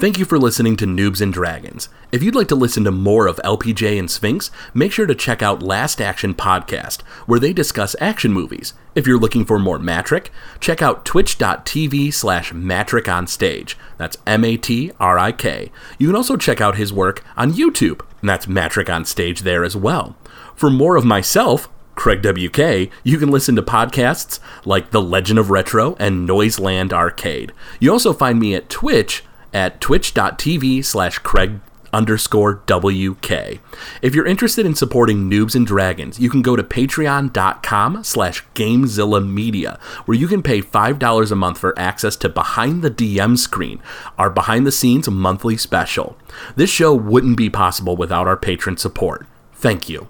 Thank you for listening to Noobs and Dragons. If you'd like to listen to more of LPJ and Sphinx, make sure to check out Last Action Podcast, where they discuss action movies. If you're looking for more Matrik, check out twitch.tv slash Matrik on stage. That's M A T R I K. You can also check out his work on YouTube, and that's Matrik on stage there as well. For more of myself, Craig WK, you can listen to podcasts like The Legend of Retro and Noiseland Arcade. You also find me at Twitch at twitch.tv slash Craig underscore WK. If you're interested in supporting Noobs and Dragons, you can go to patreon.com slash Gamezilla Media, where you can pay $5 a month for access to Behind the DM Screen, our behind the scenes monthly special. This show wouldn't be possible without our patron support. Thank you.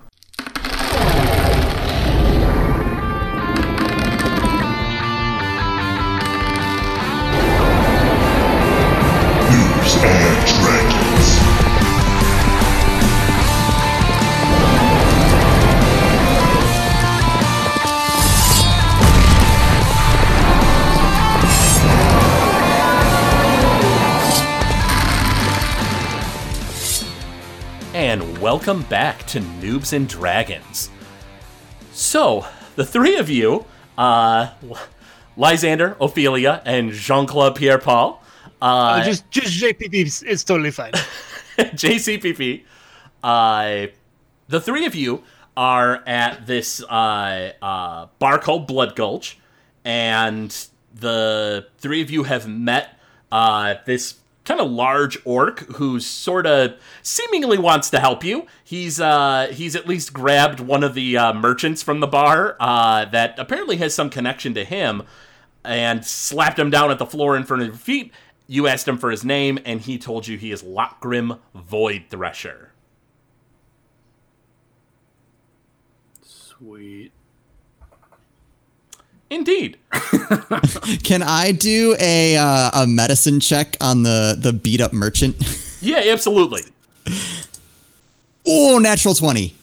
Welcome back to Noobs and Dragons. So, the three of you, uh, Lysander, Ophelia, and Jean Claude Pierre Paul, uh, Uh, just just JPP is totally fine. JCPP, uh, the three of you are at this uh, uh, bar called Blood Gulch, and the three of you have met uh, this kind of large orc who sort of seemingly wants to help you. He's uh, he's at least grabbed one of the uh, merchants from the bar uh, that apparently has some connection to him, and slapped him down at the floor in front of your feet. You asked him for his name, and he told you he is Lockgrim Void Thresher. Sweet. Indeed. Can I do a uh, a medicine check on the the beat up merchant? Yeah, absolutely. oh, natural twenty.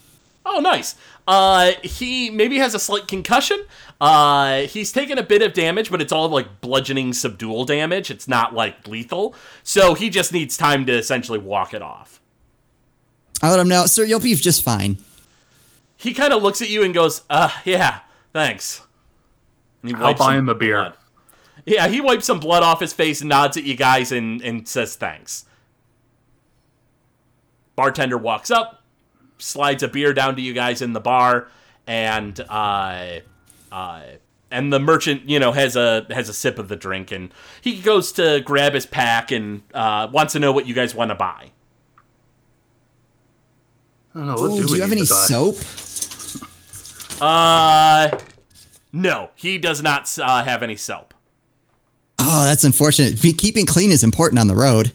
Oh, nice. Uh, he maybe has a slight concussion. Uh, he's taken a bit of damage, but it's all like bludgeoning subdual damage. It's not like lethal. So he just needs time to essentially walk it off. I let him know, sir. You'll be just fine. He kind of looks at you and goes, "Uh, yeah, thanks." And he I'll buy him a beer. blood. Yeah, he wipes some blood off his face, and nods at you guys, and and says thanks. Bartender walks up, slides a beer down to you guys in the bar, and uh, uh, and the merchant, you know, has a has a sip of the drink, and he goes to grab his pack and uh, wants to know what you guys want to buy. I don't know. What Ooh, do, do you have any soap? Uh, no, he does not uh, have any soap. Oh, that's unfortunate. Keeping clean is important on the road.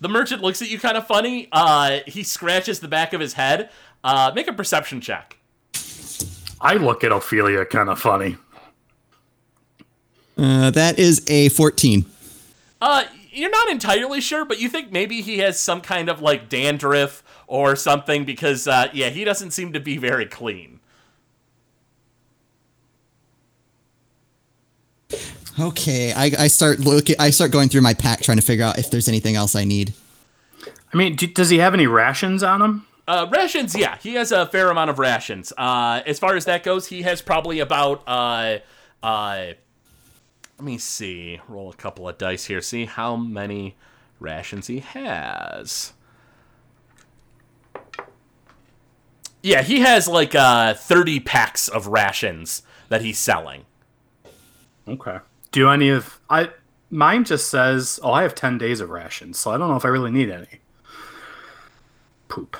The merchant looks at you kind of funny. Uh, he scratches the back of his head. Uh, make a perception check. I look at Ophelia kind of funny. Uh, that is a fourteen. Uh, you're not entirely sure, but you think maybe he has some kind of like dandruff or something because, uh, yeah, he doesn't seem to be very clean. Okay, I, I start looking. I start going through my pack trying to figure out if there's anything else I need. I mean, do, does he have any rations on him? Uh, rations, yeah, he has a fair amount of rations. Uh, as far as that goes, he has probably about uh, uh, let me see, roll a couple of dice here, see how many rations he has. Yeah, he has like uh, 30 packs of rations that he's selling. Okay. Do any of I? Mine just says, "Oh, I have ten days of rations, so I don't know if I really need any." Poop.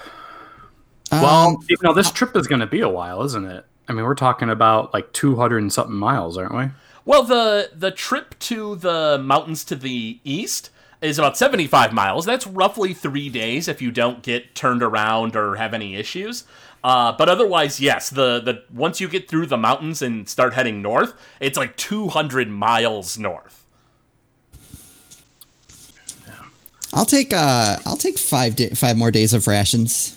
Well, Um, even though this trip is going to be a while, isn't it? I mean, we're talking about like two hundred and something miles, aren't we? Well, the the trip to the mountains to the east is about 75 miles. That's roughly three days if you don't get turned around or have any issues. Uh, but otherwise, yes, the, the once you get through the mountains and start heading north, it's like 200 miles north. I'll take uh, I'll take five da- five more days of rations.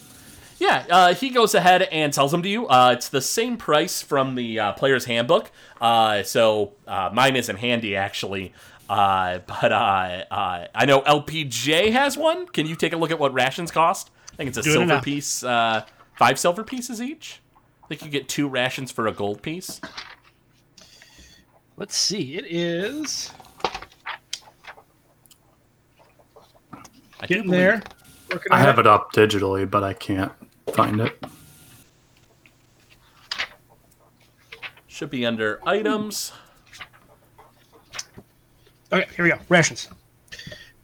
Yeah, uh, he goes ahead and sells them to you. Uh, it's the same price from the uh, player's handbook. Uh, so uh, mine isn't handy actually. Uh, but uh, uh, I know LPJ has one. Can you take a look at what rations cost? I think it's a Doing it silver now. piece, uh, five silver pieces each. I think you get two rations for a gold piece. Let's see. It is I do getting there. I have it up digitally, but I can't find it. Should be under items. Okay, here we go. Rations.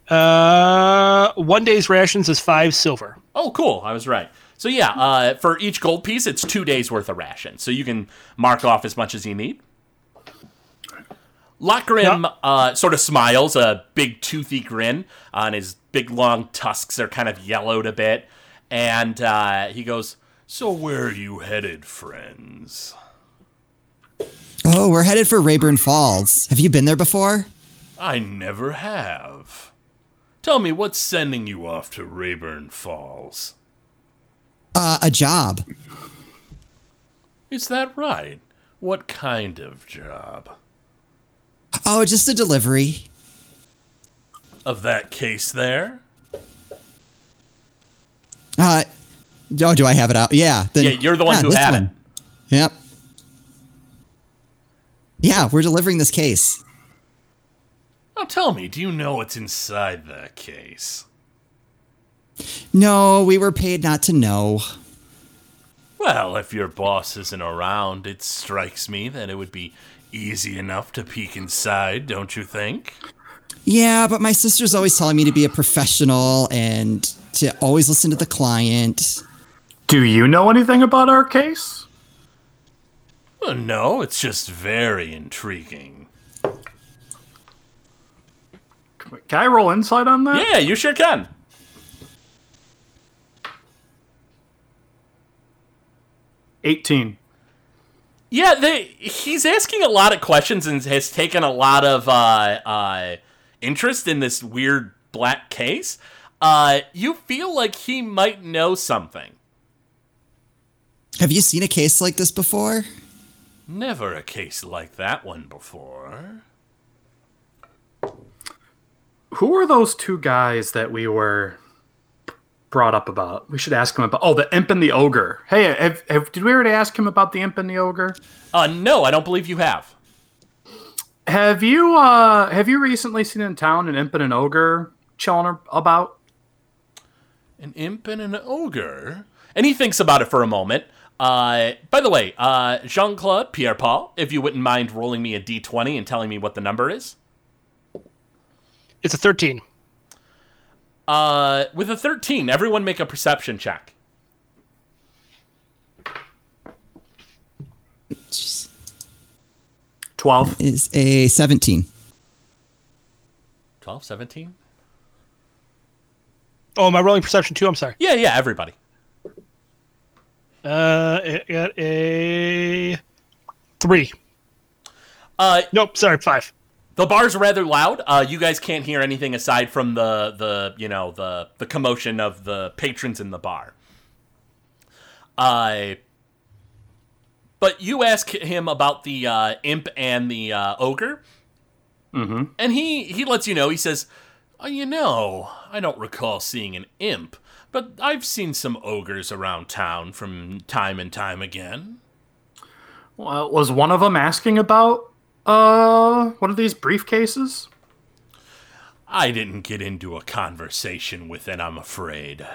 Uh, one day's rations is five silver. Oh, cool. I was right. So yeah, uh, for each gold piece, it's two days worth of ration. So you can mark off as much as you need. Lockgrim Yeah. uh, sort of smiles, a big toothy grin on his big long tusks are kind of yellowed a bit, and uh, he goes, "So where are you headed, friends?" Oh, we're headed for Rayburn Falls. Have you been there before? I never have. Tell me, what's sending you off to Rayburn Falls? Uh, a job. Is that right? What kind of job? Oh, just a delivery. Of that case there? Uh, oh, do I have it out? Yeah. Then, Yeah, you're the one yeah, who had one. it. Yep. Yeah, we're delivering this case. Now tell me, do you know what's inside that case? No, we were paid not to know. Well, if your boss isn't around, it strikes me that it would be easy enough to peek inside, don't you think? Yeah, but my sister's always telling me to be a professional and to always listen to the client. Do you know anything about our case? Well, no, it's just very intriguing. Can I roll insight on that? Yeah, you sure can. Eighteen. Yeah, they, he's asking a lot of questions and has taken a lot of uh, uh, interest in this weird black case. Uh, you feel like he might know something. Have you seen a case like this before? Never a case like that one before. Who are those two guys that we were brought up about? We should ask him about. Oh, the imp and the ogre. Hey, have, have, did we already ask him about the imp and the ogre? Uh, no, I don't believe you have. Have you uh have you recently seen in town an imp and an ogre chilling about? An imp and an ogre? And he thinks about it for a moment. Uh, by the way, uh, Jean Claude, Pierre Paul, if you wouldn't mind rolling me a d20 and telling me what the number is. It's a 13. Uh, with a 13, everyone make a perception check. Twelve. Is a 17. 12, 17? Oh, am I rolling perception too? I'm sorry. Yeah, yeah, everybody. Uh, it got a three. Uh, Nope, sorry, five. The bar's rather loud. Uh, you guys can't hear anything aside from the the you know the the commotion of the patrons in the bar. Uh, but you ask him about the uh, imp and the uh, ogre, mm-hmm. and he he lets you know. He says, oh, "You know, I don't recall seeing an imp, but I've seen some ogres around town from time and time again." Well, was one of them asking about uh one of these briefcases? I didn't get into a conversation with it, I'm afraid.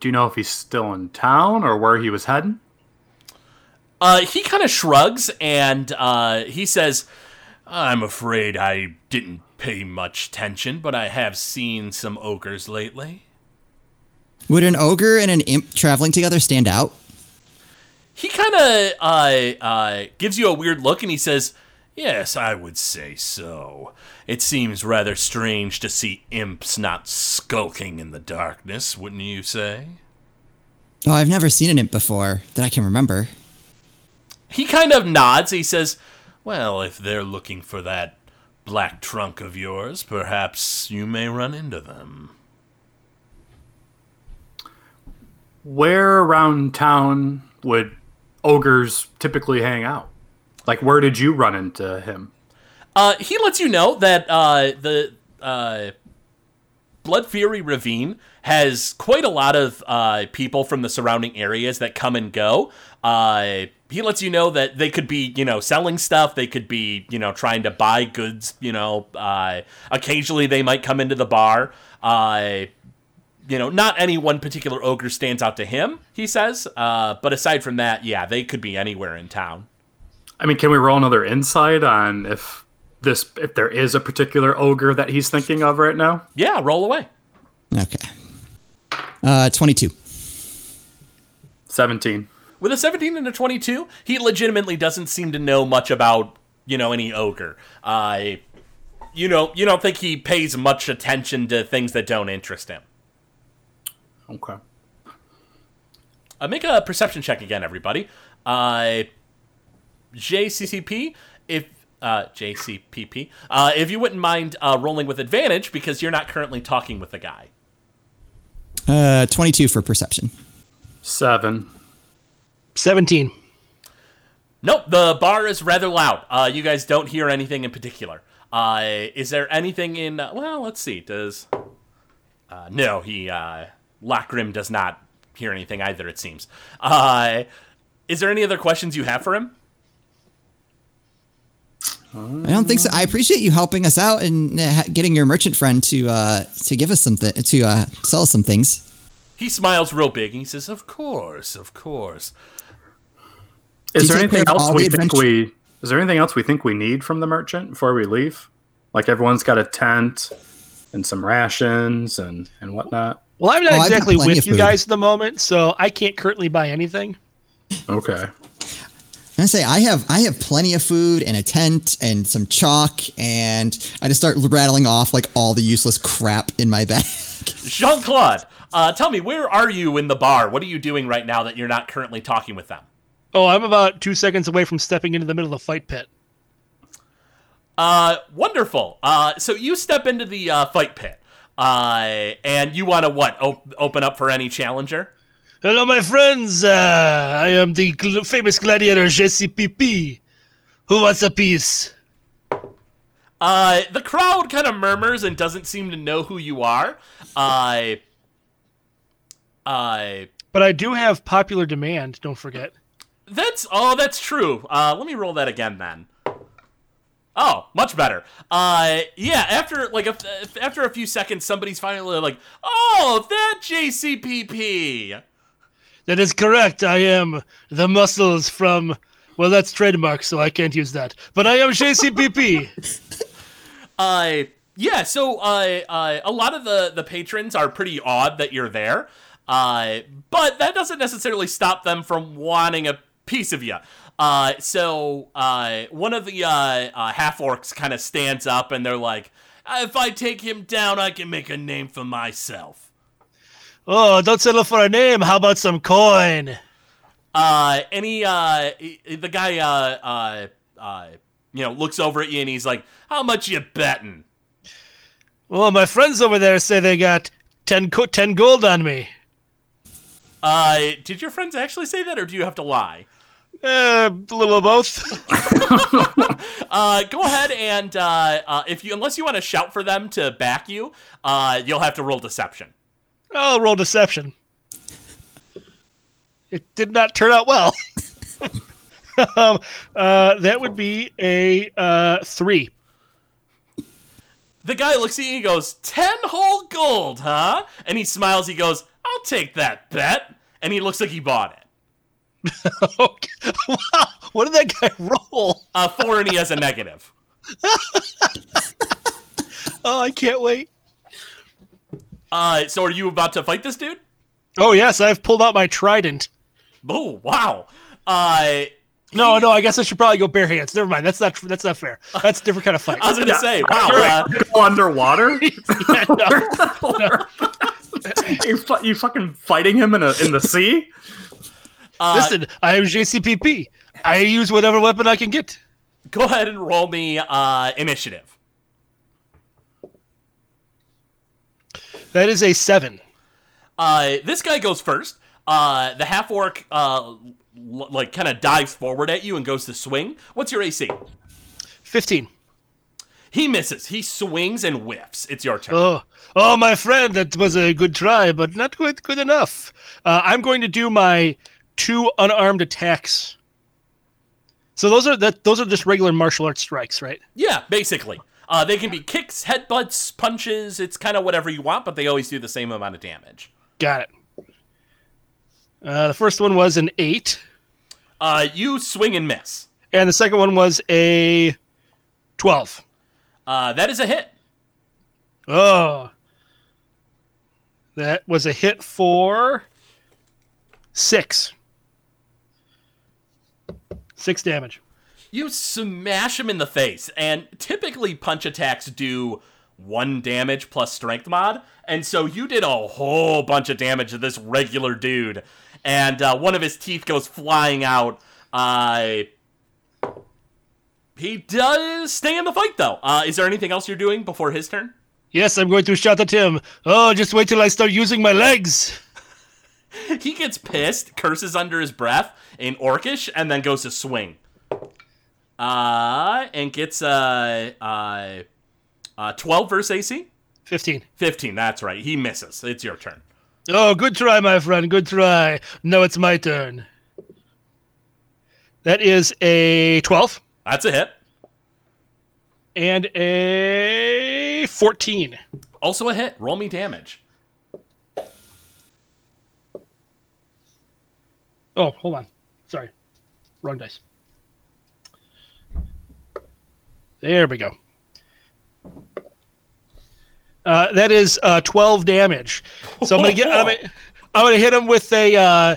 Do you know if he's still in town or where he was heading? Uh, he kind of shrugs and uh, he says, I'm afraid I didn't pay much attention, but I have seen some ogres lately. Would an ogre and an imp traveling together stand out? He kind of uh, uh, gives you a weird look and he says, Yes, I would say so. It seems rather strange to see imps not skulking in the darkness, wouldn't you say? Oh, I've never seen an imp before that I can remember. He kind of nods. He says, Well, if they're looking for that black trunk of yours, perhaps you may run into them. Where around town would ogres typically hang out? Like, where did you run into him? Uh, he lets you know that uh, the uh, Blood Fury Ravine has quite a lot of uh, people from the surrounding areas that come and go. Uh, he lets you know that they could be, you know, selling stuff. They could be, you know, trying to buy goods. You know, uh, occasionally they might come into the bar. Uh, you know, not any one particular ogre stands out to him. He says, uh, but aside from that, yeah, they could be anywhere in town. I mean, can we roll another insight on if this if there is a particular ogre that he's thinking of right now? Yeah, roll away. Okay. Uh, 22. 17. With a 17 and a 22, he legitimately doesn't seem to know much about, you know, any ogre. Uh, you know, you don't think he pays much attention to things that don't interest him. Okay. Uh, make a perception check again, everybody. Uh, JCCP, if uh, JCPP, uh, if you wouldn't mind uh, rolling with advantage because you're not currently talking with the guy. Uh, 22 for perception. Seven. 17. Nope, the bar is rather loud. Uh, you guys don't hear anything in particular. Uh, is there anything in? Uh, well, let's see. Does uh, no? He uh, Lockgrim does not hear anything either. It seems. Uh, is there any other questions you have for him? I don't think so. I appreciate you helping us out and uh, getting your merchant friend to uh, to give us something to uh, sell us some things. He smiles real big and he says, "Of course, of course." Is there anything else we think adventure- we is there anything else we think we need from the merchant before we leave? Like everyone's got a tent and some rations and and whatnot. Well, I'm not Oh, exactly with you guys at the moment, so I can't currently buy anything. Okay. I say I have I have plenty of food and a tent and some chalk and I just start rattling off like all the useless crap in my bag. Jean Claude, uh, tell me, where are you in the bar? What are you doing right now that you're not currently talking with them? Oh, I'm about two seconds away from stepping into the middle of the fight pit. Uh, wonderful. Uh, so you step into the uh, fight pit, uh, and you want to what? Op- open up for any challenger? Hello, my friends. Uh, I am the gl- famous gladiator JCPP. Who wants a piece? Uh, the crowd kind of murmurs and doesn't seem to know who you are. Uh, uh, But I do have popular demand. Don't forget. that's oh, that's true. Uh, let me roll that again then. Oh, much better. Uh, yeah. After like a, after a few seconds, somebody's finally like, "Oh, that JCPP." That is correct. I am the muscles from. Well, that's trademark, so I can't use that. But I am JCPP. Uh, yeah. So, uh, uh, a lot of the the patrons are pretty odd that you're there. Uh, but that doesn't necessarily stop them from wanting a piece of you. Uh, so, uh, one of the uh, uh, half orcs kind of stands up and they're like, "If I take him down, I can make a name for myself." oh, don't settle for a name. How about some coin? Uh, and he, uh, he- the guy, uh, uh, uh, you know, looks over at you and he's like, "How much you betting?" Well, my friends over there say they got 10, co- 10 gold on me. Uh, did your friends actually say that, or do you have to lie? Uh, a little of both. Uh, go ahead and uh, uh, if you unless you want to shout for them to back you, uh, you'll have to roll deception. I'll roll deception. It did not turn out well. um, uh, that would be a uh, three. The guy looks at you and he goes, 10 whole gold, huh? And he smiles, he goes, I'll take that bet. And he looks like he bought it. Okay. wow. What did that guy roll? Uh, four and he has a negative. Oh, I can't wait. Uh, so are you about to fight this dude? Oh yes, I've pulled out my trident. Oh, wow. Uh, No, no, I guess I should probably go bare hands. Never mind. That's not that's not fair. That's a different kind of fight. I was going to Yeah. say, wow. Uh, Go underwater? Yeah, no. you, fu- you fucking fighting him in a in the sea? Uh, Listen, I am JCPP. I use whatever weapon I can get. go ahead and roll me uh, initiative. That is a seven. Uh, this guy goes first. Uh, the half orc, uh, l- like, kind of dives forward at you and goes to swing. What's your AC? Fifteen. He misses. He swings and whiffs. It's your turn. Oh, oh, my friend, that was a good try, but not quite good enough. Uh, I'm going to do my two unarmed attacks. So those are that those are just regular martial arts strikes, right? Yeah, basically. Uh, they can be kicks, headbutts, punches. It's kind of whatever you want, but they always do the same amount of damage. Got it. Uh, the first one was an eight, Uh, you swing and miss. and the second one was a twelve. Uh, that is a hit. Oh, that was a hit for six. Six damage. You smash him in the face, and typically punch attacks do one damage plus strength mod, and so you did a whole bunch of damage to this regular dude, and uh, one of his teeth goes flying out. Uh, he does stay in the fight, though. Uh, is there anything else you're doing before his turn? Yes, I'm going to shout at him. Oh, just wait till I start using my legs. He gets pissed, curses under his breath in Orcish, and then goes to swing. Uh, and gets uh, uh, uh, 12 versus AC? 15. 15, that's right. He misses. It's your turn. Oh, good try, my friend. Good try. No, it's my turn. That is a 12 That's a hit. and a 14. Also a hit. Roll me damage. Oh, hold on. Sorry. Wrong dice. There we go. Uh, that is uh, 12 damage. So I'm gonna get. I'm gonna, I'm gonna hit him with a uh,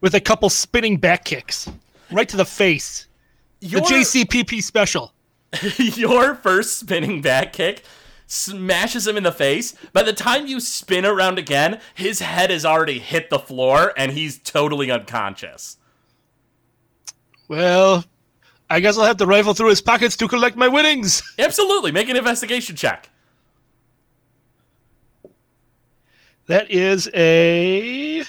with a couple spinning back kicks right to the face. Your, The JCPP special. your first spinning back kick smashes him in the face. By the time you spin around again, his head has already hit the floor and he's totally unconscious. Well, I guess I'll have to rifle through his pockets to collect my winnings. Absolutely. Make an investigation check. That is a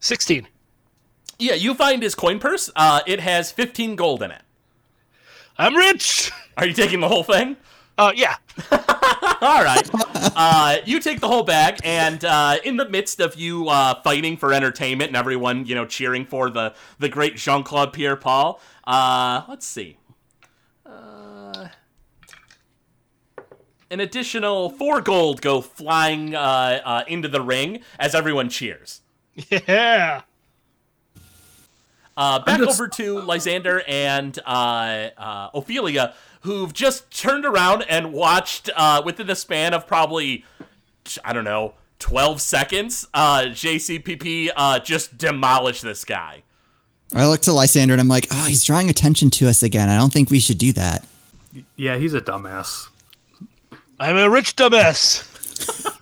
16. Yeah, you find his coin purse. Uh, it has 15 gold in it. I'm rich. Are you taking the whole thing? Uh, yeah. All right. Uh, you take the whole bag, and uh, in the midst of you uh, fighting for entertainment and everyone, you know, cheering for the the great Jean Claude Pierre Paul. Uh, let's see. Uh, an additional four gold go flying uh, uh, into the ring as everyone cheers. Yeah. Uh, back just- over to Lysander and uh, uh, Ophelia, who've just turned around and watched uh, within the span of probably, I don't know, 12 seconds, uh, JCPP uh, just demolish this guy. I look to Lysander and I'm like, oh, he's drawing attention to us again. I don't think we should do that. Yeah, he's a dumbass. I'm a rich dumbass.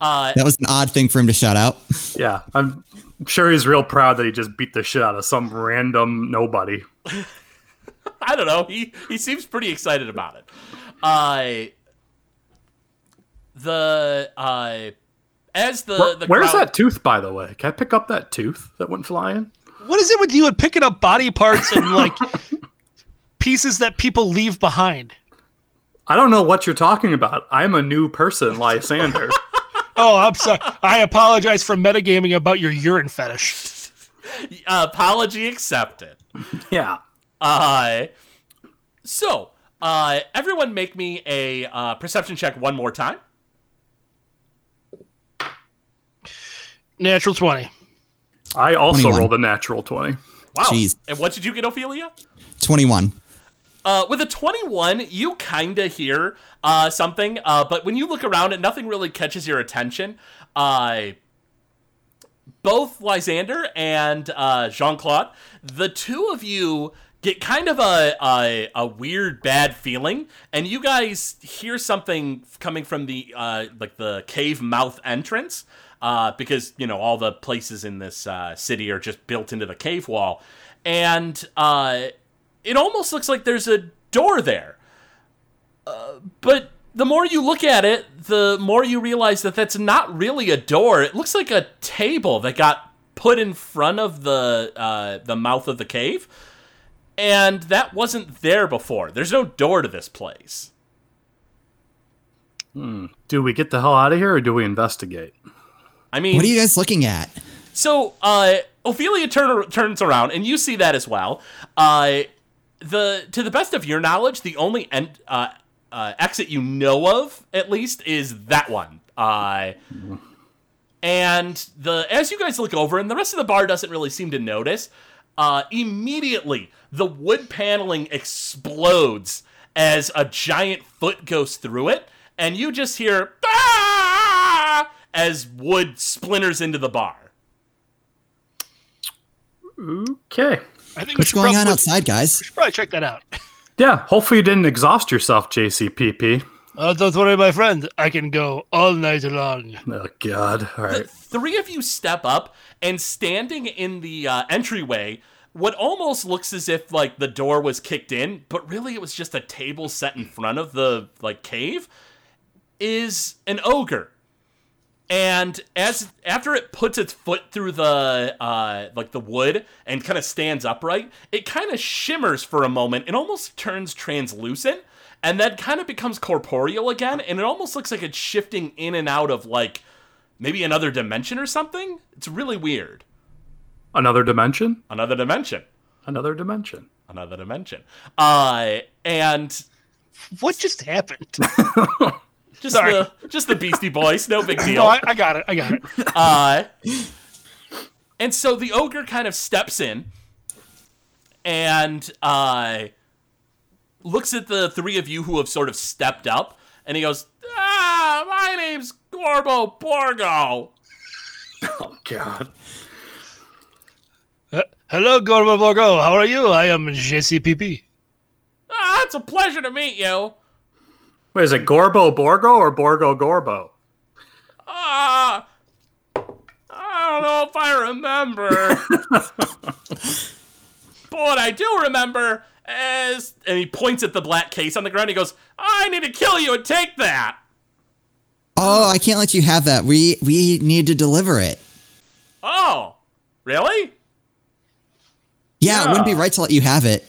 Uh, That was an odd thing for him to shout out. Yeah, I'm sure he's real proud that he just beat the shit out of some random nobody. I don't know. He he seems pretty excited about it. Uh, the uh, as the, Where- the where's crowd- that tooth, by the way? Can I pick up that tooth that went flying? What is it with you and picking up body parts and like pieces that people leave behind? I don't know what you're talking about. I'm a new person, Lysander. Oh, I'm sorry. I apologize for metagaming about your urine fetish. Uh, apology accepted. yeah. Uh, so, uh, everyone make me a uh, perception check one more time. Natural 20. I also 21. rolled a natural 20. Wow. Jeez. And what did you get, Ophelia? 21. Uh, with a 21, you kind of hear uh, something, uh, but when you look around and nothing really catches your attention, uh, both Lysander and uh, Jean Claude, the two of you get kind of a, a a weird bad feeling, and you guys hear something coming from the uh, like the cave mouth entrance, because you know all the places in this city are just built into the cave wall, and it almost looks like there's a door there. Uh, but the more you look at it, the more you realize that that's not really a door. It looks like a table that got put in front of the uh, the mouth of the cave, and that wasn't there before. There's no door to this place. Do we get the hell out of here or do we investigate? I mean, What are you guys looking at? So uh, Ophelia turn, turns around, and you see that as well. Uh, the to the best of your knowledge, the only en- uh, uh, exit you know of, at least, is that one. Uh, and the as you guys look over, and the rest of the bar doesn't really seem to notice. Uh, immediately, the wood paneling explodes as a giant foot goes through it, and you just hear "Ah!" as wood splinters into the bar. Okay. I think What's should going on outside, guys? we should probably check that out. Yeah, hopefully you didn't exhaust yourself, JCPP. Uh, don't worry, my friend. I can go all night long. Oh, God. All right. The three of you step up and standing in the uh, entryway what almost looks as if like the door was kicked in but really it was just a table set in front of the like cave is an ogre and as after it puts its foot through the uh like the wood and kind of stands upright it kind of shimmers for a moment it almost turns translucent and then kind of becomes corporeal again and it almost looks like it's shifting in and out of like maybe another dimension or something it's really weird Another dimension? another dimension Another dimension. another dimension uh and What just happened? just Sorry. the just the beastie boys no big deal no, I, I got it. I got it. Uh, and so the ogre kind of steps in and uh, looks at the three of you who have sort of stepped up, and he goes, "Ah, my name's Gorbo Borgo." Oh, God. Uh, hello, Gorbo Borgo. How are you? I am JCPP. Ah, it's a pleasure to meet you. Wait, is it Gorbo Borgo or Borgo Gorbo? Ah, I don't know if I remember. but what I do remember is, and he points at the black case on the ground. He goes, "I need to kill you and take that." Oh, I can't let you have that. We we need to deliver it. Oh, really? Yeah, it wouldn't be right to let you have it.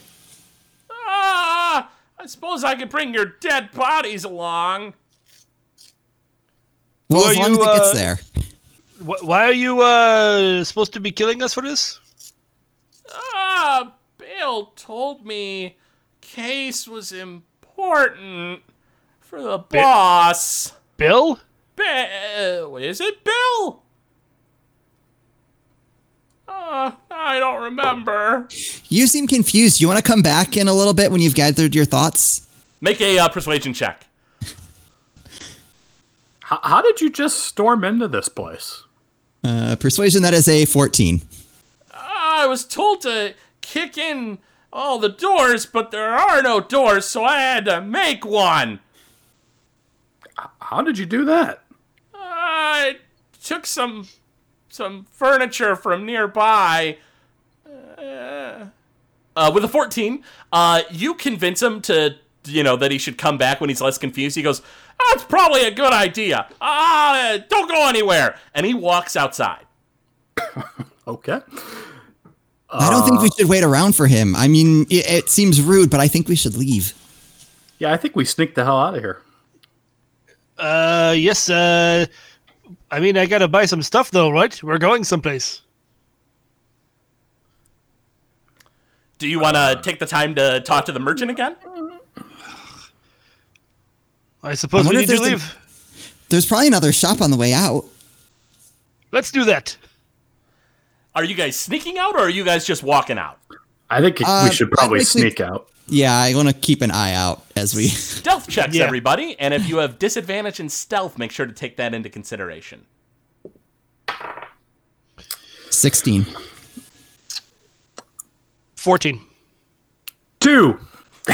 I suppose I could bring your dead bodies along. Well, Who as long you, as it gets uh, there. Wh- why are you uh, supposed to be killing us for this? Ah, Bill told me case was important for the boss. Bill? Bill, is it Bill? Uh, I don't remember. You seem confused. You want to come back in a little bit when you've gathered your thoughts? Make a uh, persuasion check. How, how did you just storm into this place? Uh, persuasion, that is a 14. I was told to kick in all the doors, but there are no doors, so I had to make one. How did you do that? I took some some furniture from nearby. Uh, uh, with a 14, uh, you convince him to, you know, that he should come back when he's less confused. He goes, That's probably a good idea. Uh, don't go anywhere. And he walks outside. Okay. I don't think we should wait around for him. I mean, it, it seems rude, but I think we should leave. Yeah, I think we sneak the hell out of here. Uh, yes. Uh, I mean, I gotta buy some stuff though, right? We're going someplace. Do you want to uh, take the time to talk to the merchant again? I suppose I we need to leave. A, there's probably another shop on the way out. Let's do that. Are you guys sneaking out or are you guys just walking out? I think uh, we should probably sneak we, out. Yeah, I want to keep an eye out as we stealth checks yeah. everybody, and if you have disadvantage in stealth, make sure to take that into consideration. Sixteen. 14. Two. uh,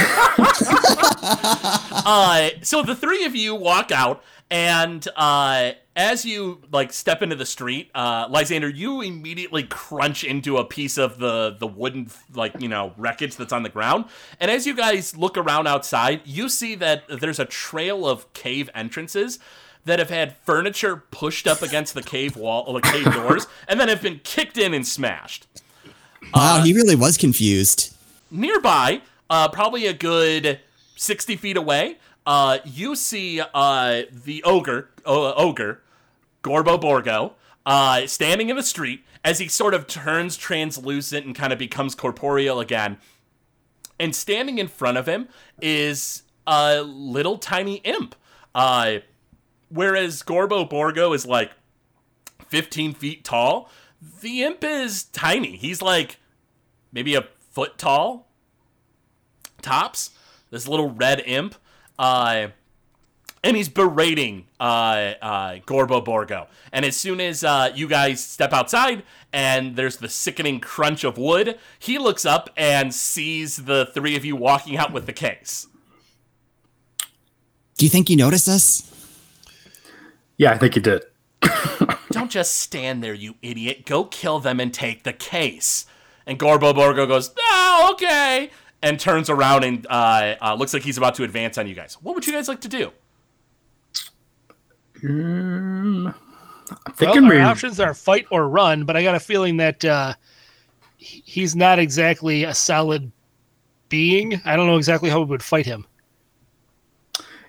so the three of you walk out, and uh, as you like step into the street, uh, Lysander, you immediately crunch into a piece of the the wooden like you know wreckage that's on the ground. And as you guys look around outside, you see that there's a trail of cave entrances that have had furniture pushed up against the cave wall, or the cave doors, and then have been kicked in and smashed. Wow, he really was confused. nearby, uh, probably a good sixty feet away, uh, you see uh, the ogre, uh, ogre, Gorbo Borgo, uh, standing in the street as he sort of turns translucent and kind of becomes corporeal again. And standing in front of him is a little tiny imp. Uh, whereas Gorbo Borgo is like 15 feet tall, the imp is tiny. He's like maybe a foot tall, tops. This little red imp. Uh, and he's berating uh, uh, Gorbo Borgo. And as soon as uh, you guys step outside and there's the sickening crunch of wood, he looks up and sees the three of you walking out with the case. Do you think he noticed us? Yeah, I think he did. Don't just stand there, you idiot. Go kill them and take the case. And Gorbo Borgo goes, oh, okay. And turns around and uh, uh, looks like he's about to advance on you guys. What would you guys like to do? I'm Well, our options are fight or run, but I got a feeling that uh, he's not exactly a solid being. I don't know exactly how we would fight him.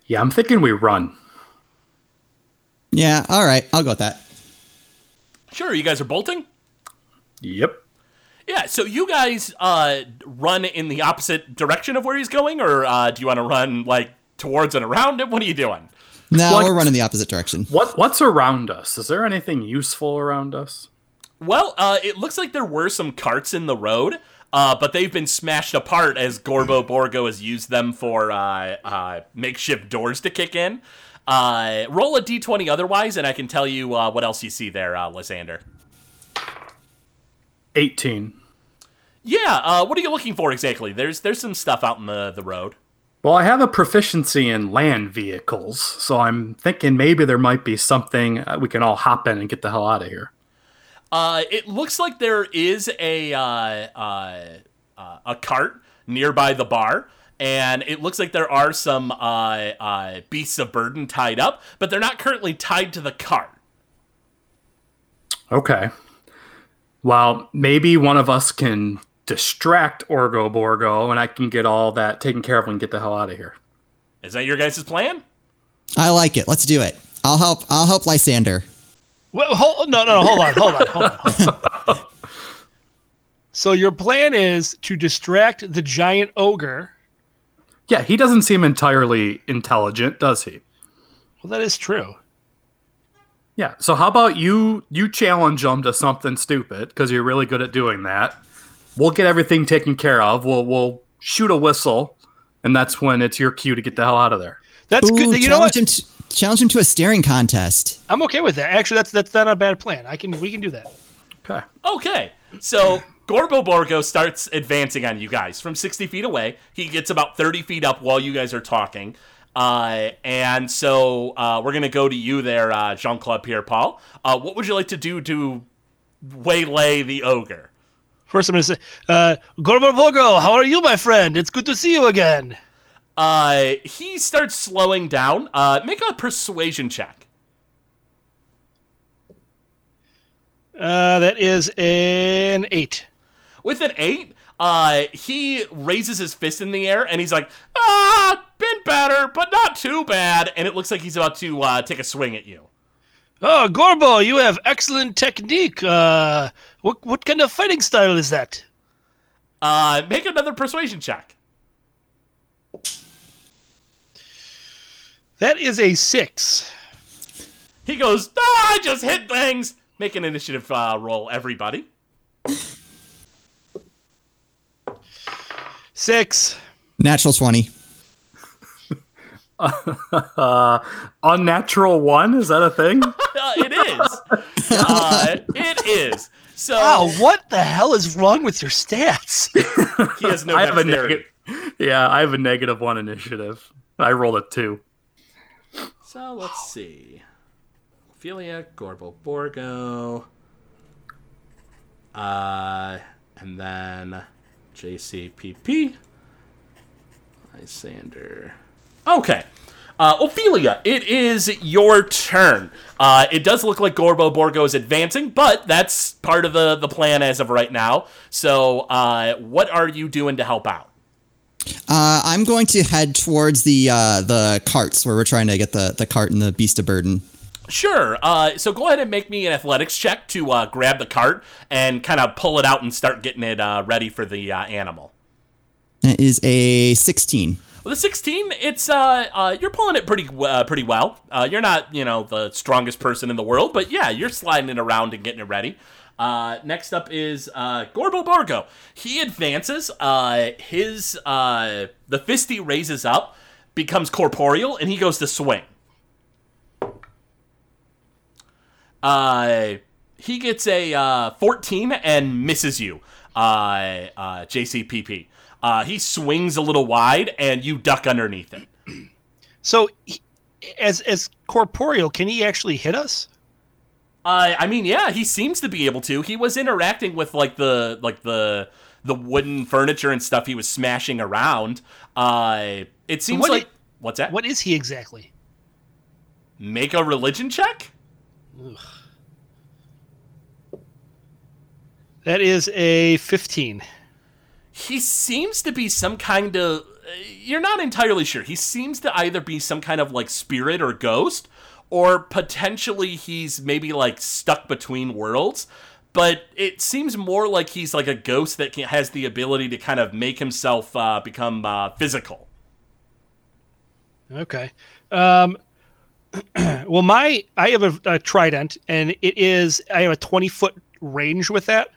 Yeah, I'm thinking we run. Yeah, all right. I'll go with that. Sure, you guys are bolting? Yep. Yeah, so you guys uh, run in the opposite direction of where he's going, or uh, do you want to run like towards and around him? What are you doing? No, What? we're running the opposite direction. What What's around us? Is there anything useful around us? Well, uh, it looks like there were some carts in the road, uh, but they've been smashed apart as Gorbo Borgo has used them for uh, uh, makeshift doors to kick in. Uh, roll a d20 otherwise, and I can tell you uh, what else you see there, uh, Lysander. 18. Yeah, uh, what are you looking for exactly? There's there's some stuff out in the, the road. Well, I have a proficiency in land vehicles, so I'm thinking maybe there might be something uh, we can all hop in and get the hell out of here. Uh, it looks like there is a uh, uh, uh, a cart nearby the bar, and it looks like there are some uh, uh, beasts of burden tied up, but they're not currently tied to the cart. Okay. Well, maybe one of us can distract Orgo Borgo, and I can get all that taken care of and get the hell out of here. Is that your guys' plan? I like it. Let's do it. I'll help. I'll help Lysander. Well, hold, no, no, no, hold on, hold on, hold on. Hold on. so your plan is to distract the giant ogre. Yeah, he doesn't seem entirely intelligent, does he? Well, that is true. Yeah. So how about you you challenge him to something stupid because you're really good at doing that. We'll get everything taken care of. We'll we'll shoot a whistle, and that's when it's your cue to get the hell out of there. That's Ooh, good. You know what? challenge him. To, challenge him to a staring contest. I'm okay with that. Actually, that's that's not a bad plan. I can we can do that. Okay. Okay, so Gorbo Borgo starts advancing on you guys from 60 feet away. He gets about 30 feet up while you guys are talking. Uh, and so uh, we're going to go to you there, uh, Jean Claude Pierre Paul. Uh, what would you like to do to waylay the ogre? First, I'm going to say, uh, Gorbo Borgo, how are you, my friend? It's good to see you again. Uh, he starts slowing down. Uh, make a persuasion check. Uh, that is an eight. With an eight, uh, he raises his fist in the air and he's like, ah, been better, but not too bad. And it looks like he's about to uh, take a swing at you. Oh, Gorbo, you have excellent technique. Uh, what what kind of fighting style is that? Uh, make another persuasion check. That is a six. He goes, ah, I just hit things. Make an initiative uh, roll, everybody. Six. Natural twenty. Unnatural one is that a thing? Uh, it is. uh, it is. So Wow, what the hell is wrong with your stats? he has no I have a dexterity. negative. Yeah, I have a negative one initiative. I rolled a two. So let's see. Ophelia, Gorbo Borgo. Uh, and then JCPP. Lysander. Okay. Uh, Ophelia, it is your turn. Uh, it does look like Gorbo Borgo is advancing, but that's part of the, the plan as of right now. So, uh, what are you doing to help out? Uh, I'm going to head towards the uh, the carts where we're trying to get the, the cart and the beast of burden. Sure. Uh, so go ahead and make me an athletics check to uh, grab the cart and kind of pull it out and start getting it uh, ready for the uh, animal. That is a 16. Well, the 16, it's uh, uh, you're pulling it pretty uh, pretty well. Uh, you're not, you know, the strongest person in the world, but yeah, you're sliding it around and getting it ready. Uh, next up is uh, Gorbo Borgo. He advances. Uh, his uh, the fist he raises up becomes corporeal, and he goes to swing. Uh, he gets a uh, 14 and misses you, uh, uh, JCPP. Uh, he swings a little wide, and you duck underneath it. So, he- as as corporeal, can he actually hit us? Uh, I mean, yeah, he seems to be able to. He was interacting with like the like the the wooden furniture and stuff he was smashing around. Uh, it seems what like what's that? What is he exactly? Make a religion check. That is a fifteen. He seems to be some kind of. You're not entirely sure. He seems to either be some kind of like spirit or ghost, or potentially he's maybe like stuck between worlds. But it seems more like he's like a ghost that can, has the ability to kind of make himself uh, become uh, physical. Okay. Um, well, my I have a, a trident, and it is I have a twenty foot range with that.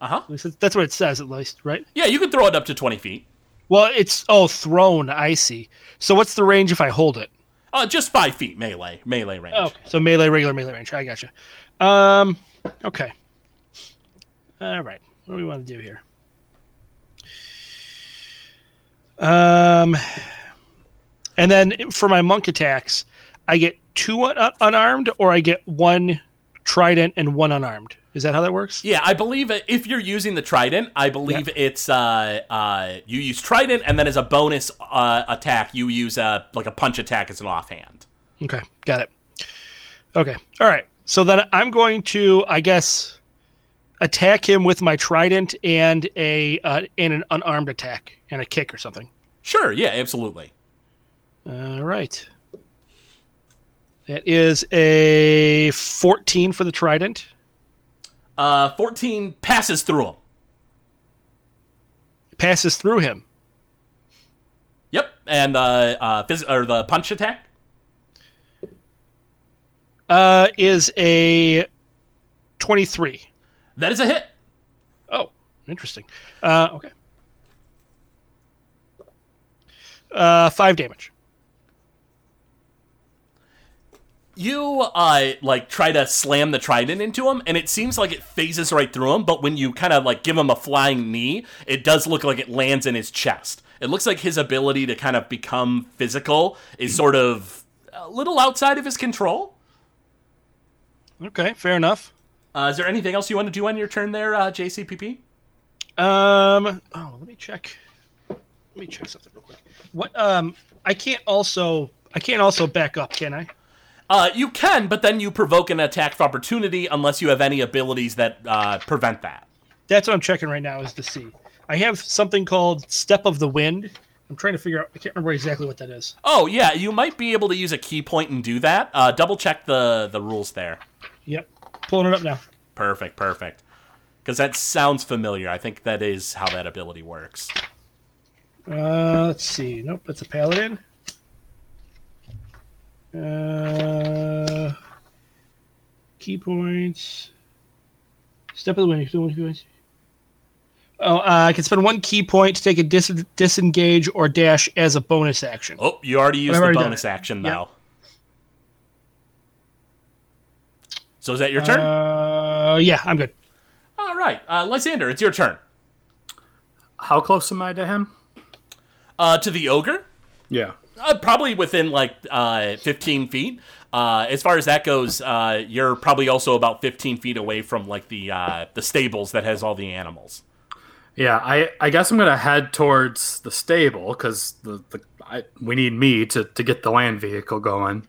Uh huh. That's what it says, at least, right? Yeah, you can throw it up to 20 feet. Well, it's oh thrown. I see. So what's the range if I hold it? Uh, just five feet melee, melee range. Oh, okay. So melee, regular melee range. I gotcha. Um, okay. All right. What do we want to do here? Um, and then for my monk attacks, I get two un- unarmed, or I get one trident and one unarmed. Is that how that works? Yeah, I believe if you're using the trident, I believe it's uh, uh, you use trident, and then as a bonus uh, attack, you use a like a punch attack as an offhand. Okay, got it. Okay, all right. So then I'm going to, I guess, attack him with my trident and a uh, and an unarmed attack and a kick or something. Sure, yeah, absolutely. All right. That is a 14 for the trident. Uh, 14 passes through him. Passes through him. Yep, and uh, uh, phys- or the punch attack. Uh, is a 23. That is a hit. Oh, interesting. Uh, okay. Uh, five damage. You uh like try to slam the trident into him and it seems like it phases right through him but when you kind of like give him a flying knee it does look like it lands in his chest it looks like his ability to kind of become physical is sort of a little outside of his control Okay, fair enough. uh, is there anything else you want to do on your turn there uh, jcpp Um. Oh, let me check. Let me check something real quick. What? Um. I can't also. I can't also back up, can I? Uh, you can but then you provoke an attack of opportunity unless you have any abilities that uh, prevent that That's what I'm checking right now. Is to see. I have something called Step of the Wind. I'm trying to figure out. I can't remember exactly what that is. oh yeah you might be able to use a ki point and do that uh, double check the the rules there Yep. Pulling it up now. Perfect, perfect. Because that sounds familiar. I think that is how that ability works. Uh, let's see. Nope, that's a paladin. Uh, ki points. Step of the wind. Ki points. Oh, uh, I can spend one ki point to take a dis- disengage or dash as a bonus action. Oh, you already used I've the bonus it. action, Yep. though. So is that your turn? Uh, yeah, I'm good. All right. Uh, Lysander, it's your turn. How close am I to him? Uh, to the ogre? Yeah. Uh, probably within like uh, 15 feet. Uh, as far as that goes, uh, you're probably also about 15 feet away from like the uh, the stables that has all the animals. Yeah, I, I guess I'm gonna head towards the stable because the, the I, we need me to to get the land vehicle going.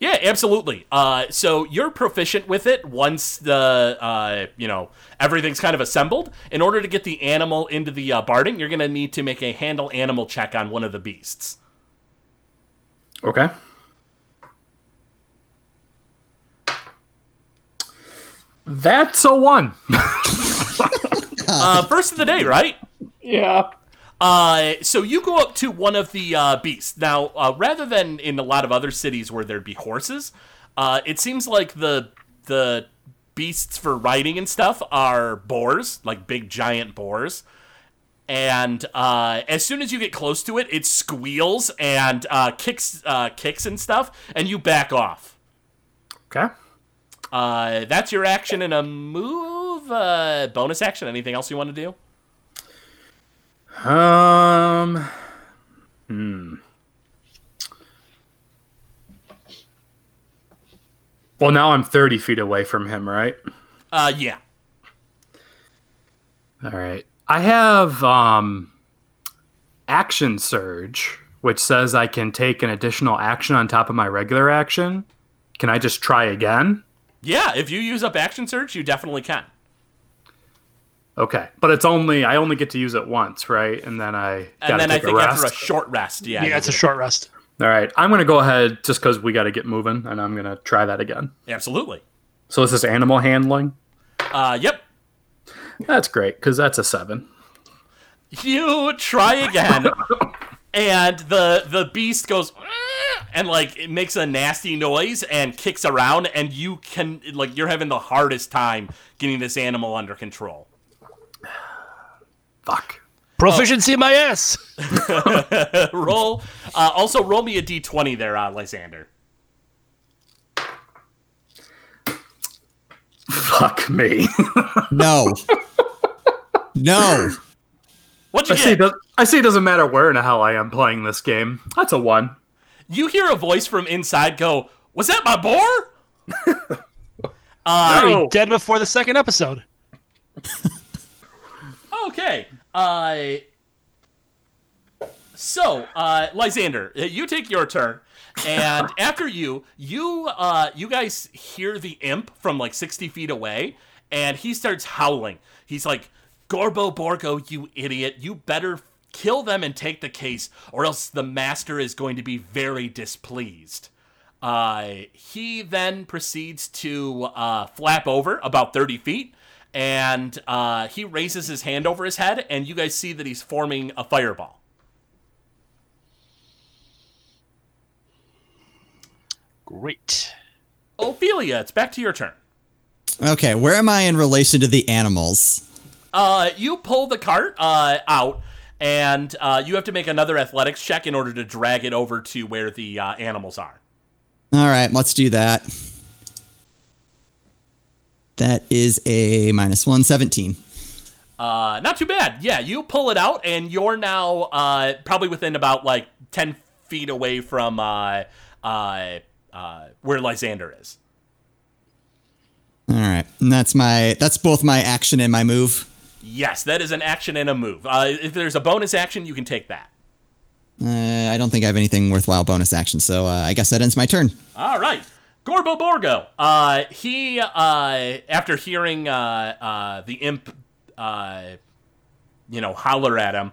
Yeah, absolutely. Uh, so you're proficient with it once the uh, you know everything's kind of assembled. In order to get the animal into the uh, barding, you're gonna need to make a handle animal check on one of the beasts. Okay. That's a one. Uh, first of the day, right? yeah. Uh, so you go up to one of the uh, beasts. Now, uh, rather than in a lot of other cities where there'd be horses, uh, it seems like the the beasts for riding and stuff are boars, like big giant boars. And uh, as soon as you get close to it, it squeals and uh, kicks uh, kicks and stuff, and you back off. Okay. Uh, that's your action and a move. Uh, bonus action. Anything else you want to do? Um. Hmm. Well, now I'm 30 feet away from him, right? Uh, yeah. All right. I have um, action surge, which says I can take an additional action on top of my regular action. Can I just try again? Yeah, if you use up action surge, you definitely can. Okay, but it's only I only get to use it once, right? And then I And gotta then I take think a after a short rest, yeah. Yeah, it's a short rest. All right, I'm gonna go ahead just because we got to get moving, and I'm gonna try that again. Absolutely. So this is animal handling. Uh, yep. That's great because that's a seven. You try again, and the the beast goes "Ah," and like it makes a nasty noise and kicks around, and you can like you're having the hardest time getting this animal under control. Fuck. Proficiency in my ass. roll. Uh, also, roll me a d20 there, uh, Lysander. Fuck me. No. no. What'd I you see. does, I see. It doesn't matter where in the hell I am playing this game. That's a one. You hear a voice from inside go, "Was that my boar?" uh, Very dead before the second episode. Okay. Uh, so, uh, Lysander, you take your turn, and after you, you uh, you guys hear the imp from like sixty feet away, and he starts howling. He's like, "Gorbo Borgo, you idiot! You better kill them and take the case, or else the master is going to be very displeased." Uh, he then proceeds to uh, flap over about 30 feet, and uh, he raises his hand over his head, and you guys see that he's forming a fireball. Great. Ophelia, it's back to your turn. Okay, where am I in relation to the animals? Uh, you pull the cart uh, out, and uh, you have to make another athletics check in order to drag it over to where the uh, animals are. All right, let's do that. That is a minus 117. Uh, not too bad. Yeah, you pull it out, and you're now uh, probably within about like 10 feet away from uh, uh, uh, where Lysander is. All right, and that's my that's both my action and my move. Yes, that is an action and a move. Uh, if there's a bonus action, you can take that. Uh, I don't think I have anything worthwhile bonus action, so uh, I guess that ends my turn. All right. Gorbo Borgo. Uh, he, uh, after hearing uh, uh, the imp, uh, you know, holler at him,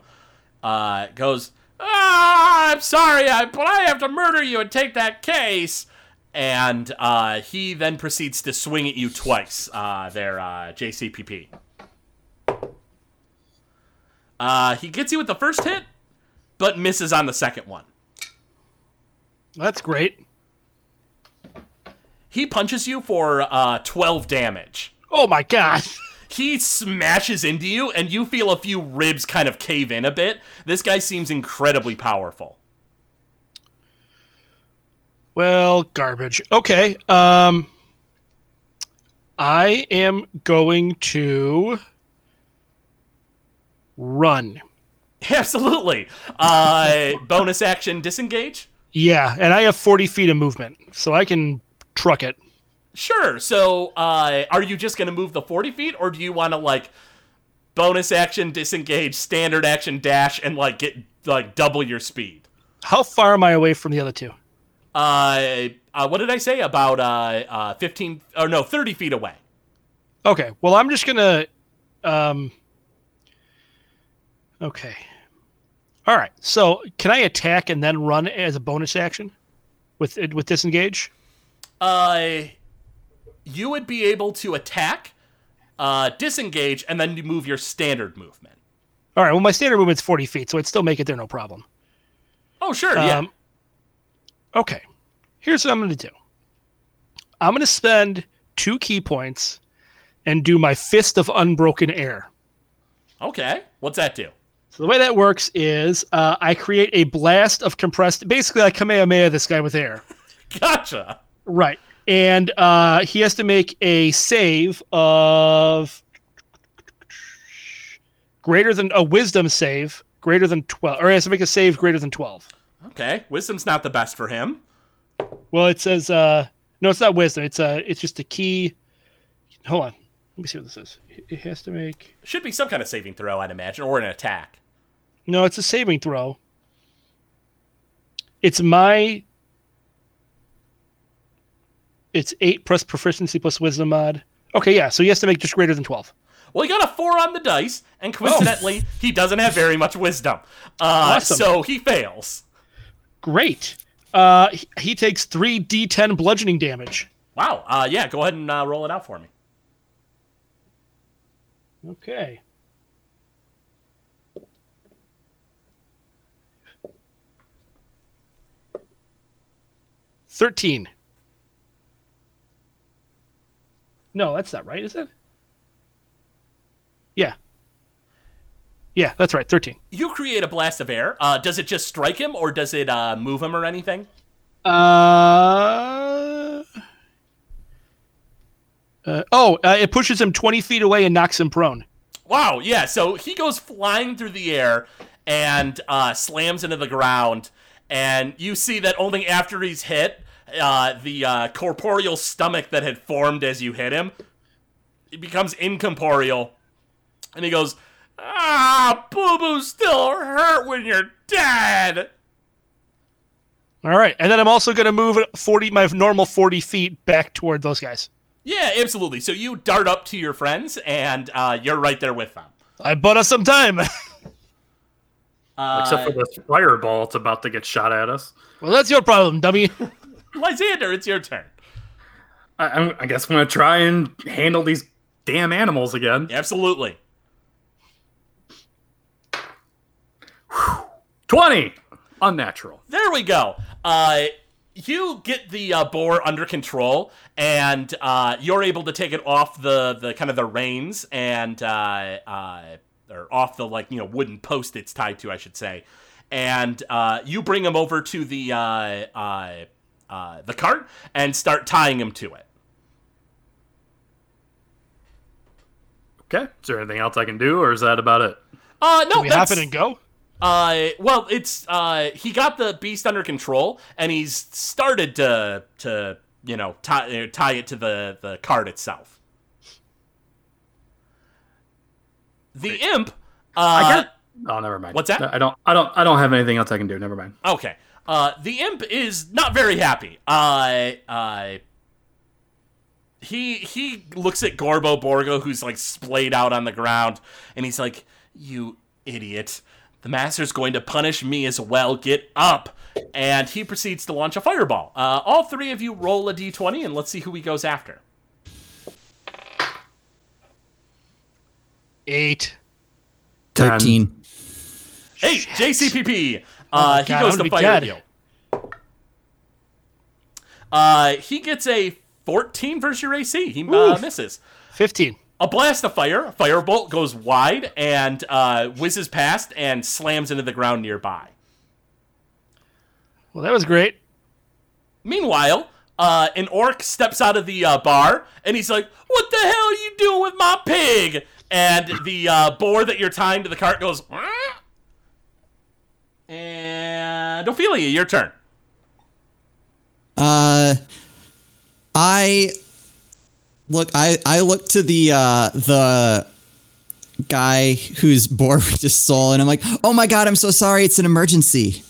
uh, goes, ah, I'm sorry, I, but I have to murder you and take that case. And he then proceeds to swing at you twice, uh, there, JCPP. He gets you with the first hit, but misses on the second one. That's great. He punches you for uh, 12 damage. Oh my gosh. He smashes into you, and you feel a few ribs kind of cave in a bit. This guy seems incredibly powerful. Well, garbage. Okay. Um I am going to run. Absolutely. Uh, bonus action disengage? Yeah, and I have 40 feet of movement, so I can truck it. Sure. So, uh, are you just going to move the 40 feet, or do you want to, like, bonus action disengage, standard action dash, and, like, get like double your speed. How far am I away from the other two? Uh, uh what did I say? About uh, uh 15 or no, 30 feet away. Okay. Well, I'm just gonna. Um. Okay. All right. So, can I attack and then run as a bonus action with with disengage? Uh, you would be able to attack, uh, disengage, and then you move your standard movement. All right. Well, my standard movement's 40 feet, so I'd still make it there, no problem. Oh, sure, yeah. Um, okay. Here's what I'm going to do. I'm going to spend two ki points and do my fist of unbroken air. Okay, what's that do? So the way that works is uh, I create a blast of compressed. Basically, I Kamehameha this guy with air. Gotcha. Right. And uh, he has to make a save of greater than a wisdom save greater than 12 or he has to make a save greater than 12 Okay, wisdom's not the best for him. well it says uh no it's not wisdom. It's uh it's just a key. Hold on. Let me see what this is. It has to make Should be some kind of saving throw, I'd imagine, or an attack. no it's a saving throw. It's my it's 8 plus proficiency plus wisdom mod okay yeah so he has to make just greater than 12 Well, he got a four on the dice, and coincidentally, he doesn't have very much wisdom. Uh, Awesome. So he fails. great uh he, he takes 3 d10 bludgeoning damage Wow. Uh, yeah, go ahead and uh, roll it out for me. Okay. Thirteen. No, that's not right, is it? Yeah. Yeah, that's right. Thirteen. You create a blast of air. Uh, does it just strike him, or does it uh, move him or anything? Uh. uh oh, uh, it pushes him twenty feet away and knocks him prone. Wow, yeah. So he goes flying through the air and uh, slams into the ground, and you see that only after he's hit, uh, the uh, corporeal stomach that had formed as you hit him, it becomes incorporeal, and he goes, "Ah, boo boo still hurt when you're dead." All right, and then I'm also going to move forty my normal forty feet back toward those guys. Yeah, absolutely. So you dart up to your friends, and uh, you're right there with them. I bought us some time. Uh, Except for this fireball, it's about to get shot at us. well, that's your problem, dummy. Lysander, it's your turn. I, I'm- guess I'm gonna try and handle these damn animals again. Absolutely. Twenty, unnatural. There we go. Uh, you get the uh, boar under control, and uh, you're able to take it off the, the kind of the reins and uh, uh, or off the like you know wooden post it's tied to, I should say. And uh, you bring him over to the uh, uh, uh, the cart and start tying him to it. Okay. Is there anything else I can do, or is that about it? Uh, no, we that's, hop in and go. Uh, well, it's uh, he got the beast under control, and he's started to to you know tie uh, tie it to the the cart itself. The imp. Uh, I get. Oh, never mind. what's that? I don't. I don't. I don't have anything else I can do. Never mind. Okay. Uh, the imp is not very happy. Uh, uh, he he looks at Gorbo Borgo, who's like splayed out on the ground, and he's like, "You idiot! The master's going to punish me as well. Get up!" And he proceeds to launch a fireball. Uh, all three of you roll a d20, and let's see who he goes after. Eight. Thirteen. Hey, JCPP. Uh, he God, goes to fire dead. you. Uh, he gets a 14 versus your AC. He uh, misses. Fifteen. A blast of fire, a firebolt goes wide and uh, whizzes past and slams into the ground nearby. Well, that was great. Meanwhile, uh, an orc steps out of the uh, bar and he's like, "What the hell are you doing with my pig?" And the uh, boar that you're tying to the cart goes. And Ophelia, your turn. Uh, I look. I I look to the uh the guy whose boar we just stole, and I'm like, "Oh my god, I'm so sorry. It's an emergency."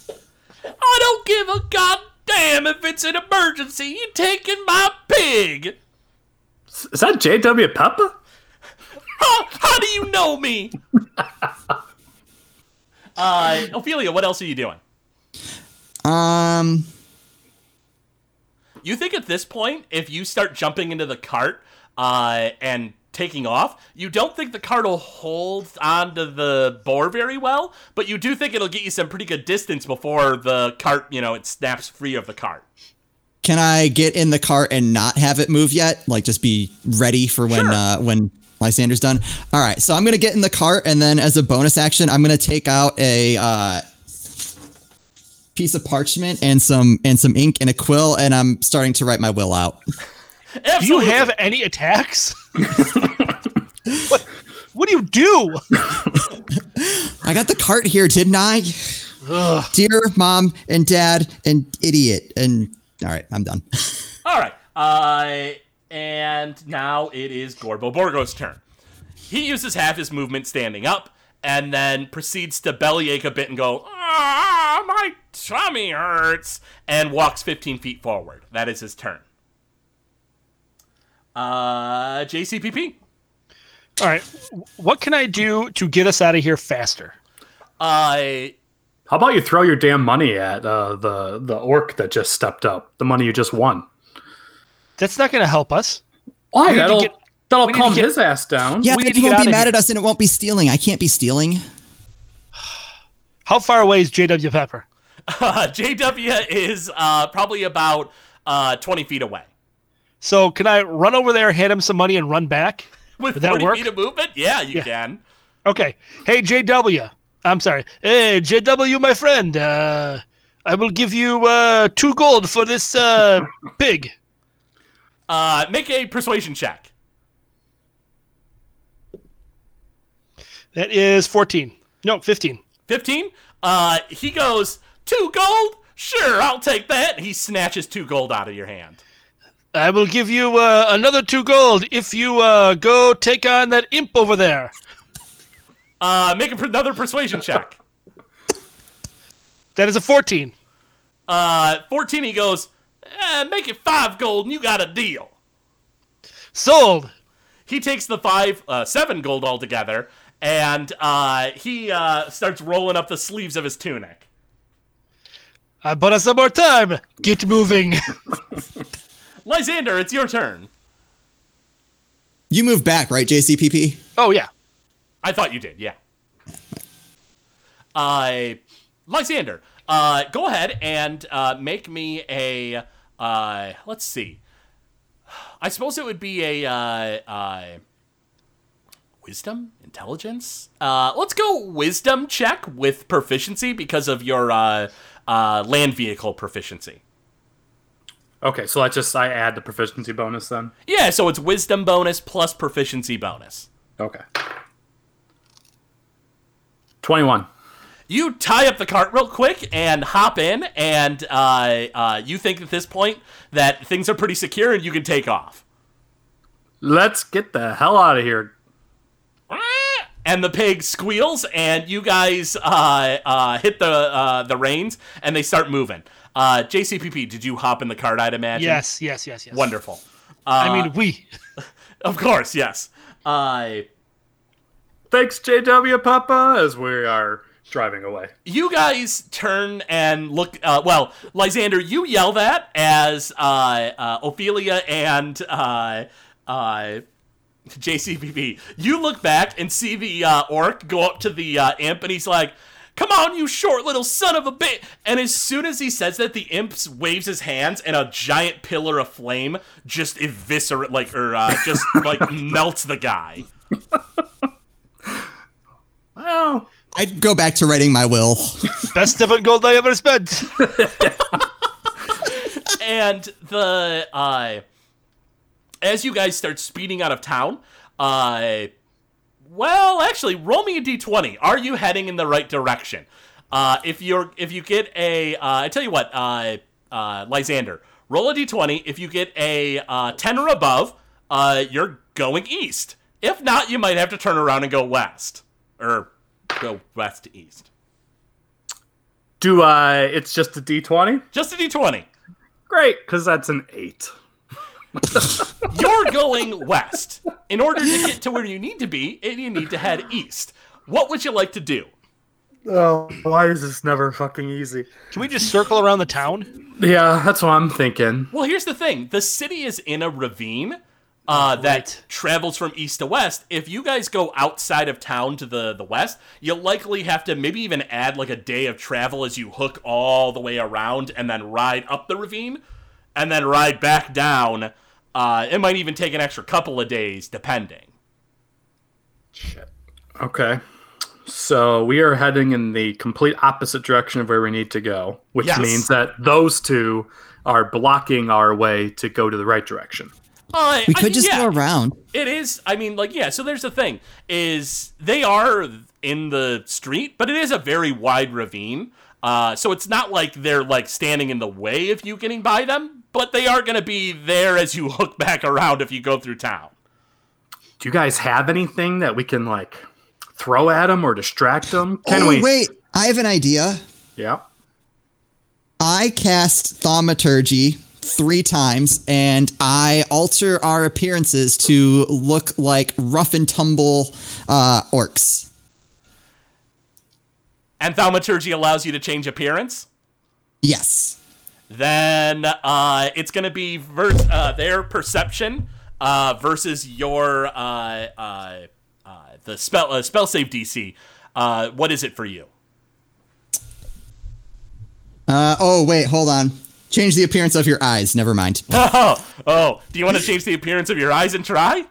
I don't give a goddamn if it's an emergency. You taking my pig? Is that J.W. Pepper? How, how do you know me? uh, Ophelia, what else are you doing? Um, You think at this point, if you start jumping into the cart uh, and taking off, you don't think the cart will hold onto the boar very well, but you do think it'll get you some pretty good distance before the cart, you know, it snaps free of the cart. can I get in the cart and not have it move yet? Like, just be ready for when Sure. uh, when Lysander's done. All right, so I'm gonna get in the cart, and then as a bonus action, I'm gonna take out a uh, piece of parchment and some and some ink and a quill, and I'm starting to write my will out. Do you have any attacks? what, what do you do? I got the cart here, didn't I? Dear mom and dad and idiot. And all right, I'm done. All right. Uh, and now it is Gorbo Borgo's turn. He uses half his movement standing up and then proceeds to bellyache a bit and go, Ah, my tummy hurts, and walks 15 feet forward. That is his turn. Uh, JCPP. All right. What can I do to get us out of here faster? Uh, How about you throw your damn money at uh, the the orc that just stepped up? The money you just won. That's not going to help us. Why? need That'll get- that'll we need to calm get- his ass down. Yeah, We then he won't be mad here. at us and it won't be stealing. I can't be stealing. How far away is JW Pepper? uh, JW is uh, probably about uh, 20 feet away. So can I run over there, hand him some money, and run back? With Would that work? feet of movement? Yeah, you Yeah. can. Okay. Hey, JW. I'm sorry. Hey, JW, my friend. Uh, I will give you uh, two gold for this uh, pig. Uh, make a persuasion check. That is 14. No, 15. 15. Uh, he goes, two gold? Sure, I'll take that. He snatches two gold out of your hand. I will give you uh, another two gold if you uh, go take on that imp over there. Uh, make another persuasion check. That is a 14. Uh, 14, he goes, eh, make it five gold and you got a deal. Sold. He takes the five, uh, seven gold altogether, and uh, he uh, starts rolling up the sleeves of his tunic. I bought us some more time. Get moving. Lysander, it's your turn. You move back, right, JCPP? oh, yeah. I thought you did, yeah. Uh, Lysander, uh, go ahead and uh, make me a. Uh, let's see. I suppose it would be a uh, uh, wisdom, intelligence. Uh, let's go wisdom check with proficiency because of your uh, uh, land vehicle proficiency. Okay, so I just I add the proficiency bonus then. Yeah, so it's wisdom bonus plus proficiency bonus. Okay. Twenty-one. You tie up the cart real quick and hop in, and uh, uh, you think at this point that things are pretty secure and you can take off. Let's get the hell out of here. And the pig squeals, and you guys uh, uh, hit the uh, the reins, and they start moving. Uh, JCPP, did you hop in the cart? I'd imagine. Yes, yes, yes, yes. Wonderful. I mean, we. Of course, yes. Uh, Thanks, JW Papa, as we are driving away. you guys turn and look. Uh, well, Lysander, you yell that as uh, uh, Ophelia and uh, uh, JCPP. You look back and see the uh, orc go up to the uh, imp, and he's like, "Come on, you short little son of a bit!" And as soon as he says that, the imp waves his hands, and a giant pillar of flame just eviscerate, like, or uh, just like melts the guy. Well, I'd go back to writing my will. Best seven gold I ever spent. and the uh as you guys start speeding out of town uh well actually roll me a d20 are you heading in the right direction uh if you're if you get a uh i tell you what uh uh lysander roll a d20 if you get a uh 10 or above uh you're going east If not, you might have to turn around and go west. Or go west to east. Do I? It's just a d20. Just a d20. Great, because that's an eight. You're going west. In order to get to where you need to be, and you need to head east. What would you like to do? Oh, why is this never fucking easy? Can we just circle around the town? Yeah, that's what I'm thinking. Well, here's the thing the city is in a ravine. Uh, that travels from east to west. If you guys go outside of town to the, the west, you'll likely have to maybe even add like a day of travel as you hook all the way around and then ride up the ravine and then ride back down. Uh, it might even take an extra couple of days, depending. Shit. Okay. So we are heading in the complete opposite direction of where we need to go, which Yes. means that those two are blocking our way to go to the right direction. Uh, We I- could just yeah. go around. It is. I mean, like, yeah. So there's the thing: is they are in the street, but it is a very wide ravine. Uh, so it's not like they're like standing in the way of you getting by them, but they are going to be there as you hook back around if you go through town. Do you guys have anything that we can like throw at them or distract them? Can oh, we? wait. I have an idea. Yeah. I cast thaumaturgy three times and I alter our appearances to look like rough and tumble uh, orcs. And thaumaturgy allows you to change appearance. Yes. Then uh, it's going to be uh, their perception uh, versus your uh, uh, uh, the spell uh, spell save DC. Uh, what is it for you? Uh, oh, wait, hold on. Change the appearance of your eyes. Never mind. Oh, oh, do you want to change the appearance of your eyes and try?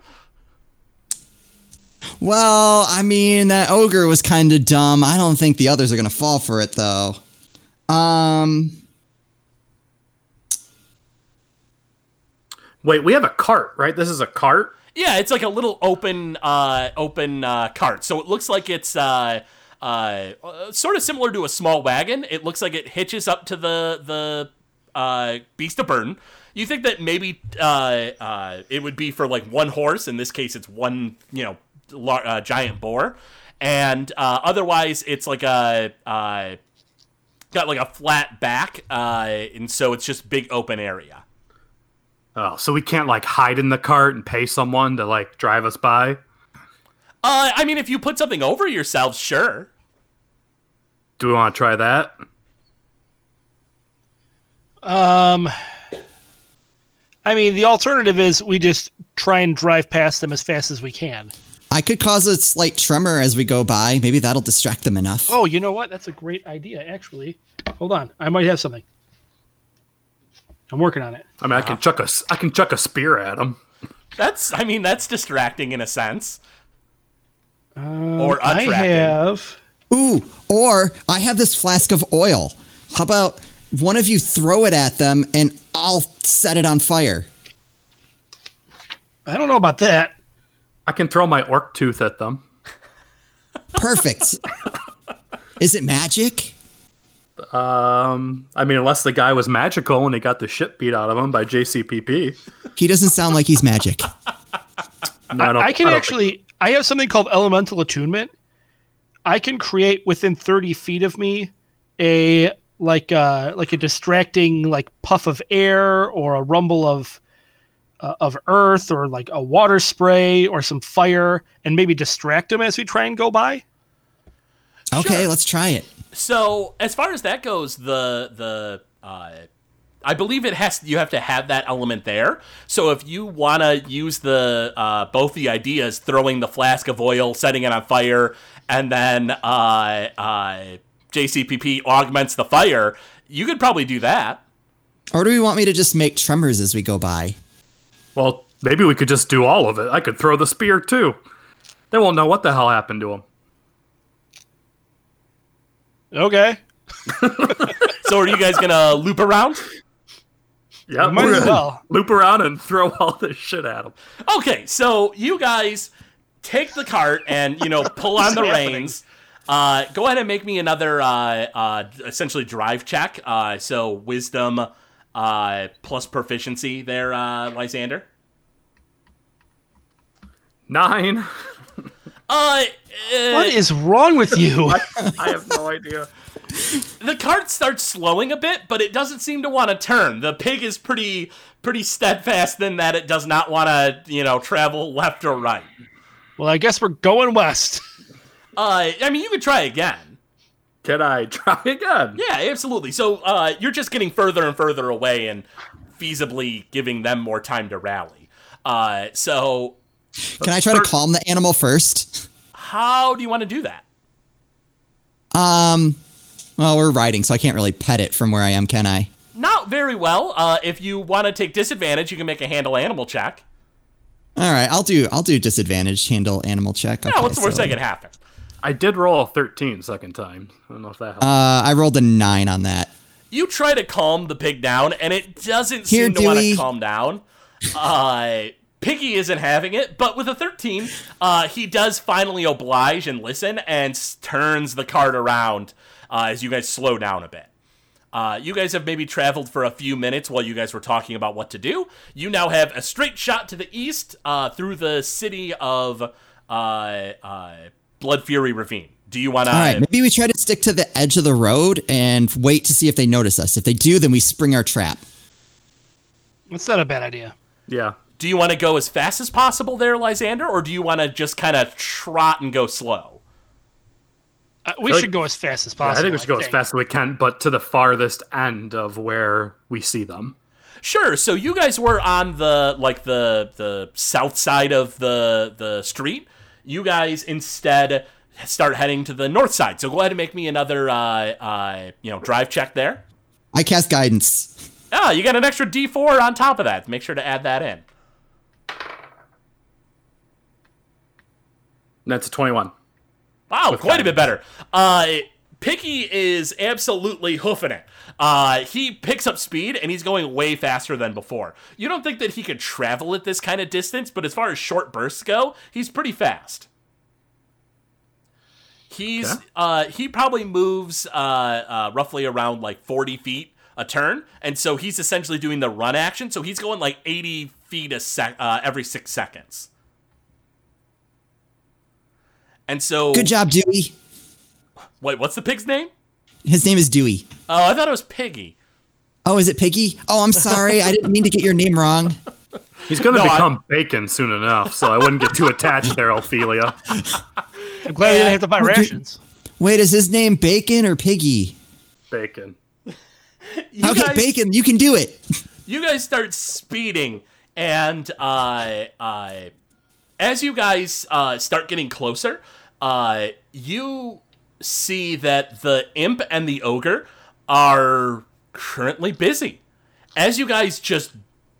Well, I mean, that ogre was kind of dumb. I don't think the others are going to fall for it, though. Um, Wait, we have a cart, right? This is a cart. Yeah, it's like a little open, uh, open uh, cart. So it looks like it's uh, uh, uh, sort of similar to a small wagon. It looks like it hitches up to the the uh, beast of burden. You think that maybe uh, uh, it would be for like one horse. In this case, it's one, you know, lar- uh, giant boar, and uh, otherwise it's like a uh, got like a flat back, uh, and so it's just big open area. Oh, so we can't like hide in the cart and pay someone to like drive us by? Uh, I mean, if you put something over yourselves, sure. Do we want to try that? Um, I mean, the alternative is we just try and drive past them as fast as we can. I could cause a slight tremor as we go by. Maybe that'll distract them enough. Oh, you know what? That's a great idea, actually. Hold on, I might have something. I'm working on it. I mean, I can chuck a s- I can chuck a spear at them. That's, I mean, that's distracting in a sense. Um, Or I have. Ooh, or I have this flask of oil. How about one of you throw it at them and I'll set it on fire? I don't know about that. I can throw my orc tooth at them. Perfect. Is it magic? Um, I mean, unless the guy was magical and he got the shit beat out of him by JCPP. He doesn't sound like he's magic. No, I, don't- I can don't think- actually. I have something called elemental attunement. I can create within 30 feet of me a like uh like a distracting like puff of air or a rumble of uh, of earth or like a water spray or some fire and maybe distract them as we try and go by. Okay, Sure. let's try it. So as far as that goes, the the uh, I believe it has you have to have that element there. So if you want to use the uh, both the ideas, throwing the flask of oil, setting it on fire, and then uh, uh, JCPP augments the fire, you could probably do that. Or do we want me to just make tremors as we go by? Well, maybe we could just do all of it. I could throw the spear too. They won't know what the hell happened to him. Okay. So are you guys gonna loop around? Yeah, Might we're as well. loop around and throw all this shit at him. Okay, so you guys take the cart and you know pull on the happening? reins. Uh, go ahead and make me another uh, uh, essentially drive check. Uh, so wisdom uh, plus proficiency there, uh, Lysander. Nine. Uh, uh, What is wrong with you? I have no idea. the cart starts slowing a bit, but it doesn't seem to want to turn. The pig is pretty pretty steadfast in that it does not want to, you know, travel left or right. well, I guess we're going west. Uh, I mean, you could try again. Can I try again? Yeah, absolutely. So uh, you're just getting further and further away and feasibly giving them more time to rally. Uh, so Can I try to calm the animal first? how do you want to do that? Um, well, we're riding, so I can't really pet it from where I am, can I? Not very well. Uh, if you want to take disadvantage, you can make a handle animal check. All right, I'll do I'll do disadvantage handle animal check. Yeah, Okay, what's the worst so, that could happen? I did roll a 13 second time. I don't know if that helps. Uh, I rolled a nine on that. You try to calm the pig down, and it doesn't Here, seem to want to calm down. Uh, Piggy isn't having it, but with a 13, uh, he does finally oblige and listen and s- turns the cart around uh, as you guys slow down a bit. Uh, you guys have maybe traveled for a few minutes while you guys were talking about what to do. You now have a straight shot to the east uh, through the city of uh, uh, Blood Fury Ravine. Do you want to? All right, maybe we try to stick to the edge of the road and wait to see if they notice us. If they do, then we spring our trap. That's not a bad idea. yeah. Do you want to go as fast as possible there, Lysander, or do you want to just kind of trot and go slow? Uh, we like- should go as fast as possible. I think we should go as fast as we can, but to the farthest end of where we see them. Sure. So you guys were on the like the the south side of the the street. You guys instead start heading to the north side. So go ahead and make me another uh, uh, you know drive check there. I cast guidance. Ah, you got an extra D4 on top of that. Make sure to add that in. That's a 21. Wow, quite a bit better. Uh, Piggy is absolutely hoofing it. Uh, he picks up speed and he's going way faster than before. You don't think that he could travel at this kind of distance, but as far as short bursts go, he's pretty fast. He's Okay. uh, he probably moves uh, uh, roughly around like 40 feet a turn, and so he's essentially doing the run action. So he's going like 80 feet a sec uh, every six seconds. And so, Good job, Dewey. Wait, what's the pig's name? His name is Dewey. Oh, I thought it was Piggy. Oh, is it Piggy? Oh, I'm sorry. I didn't mean to get your name wrong. He's going to No, I- become bacon soon enough, so I wouldn't get too attached there, Ophelia. I'm glad we didn't have to buy rations. Wait, is his name Bacon or Piggy? Bacon. You okay, guys, Bacon, you can do it. you guys start speeding, and uh, uh, as you guys uh, start getting closer, uh, you see that the imp and the ogre are currently busy. As you guys just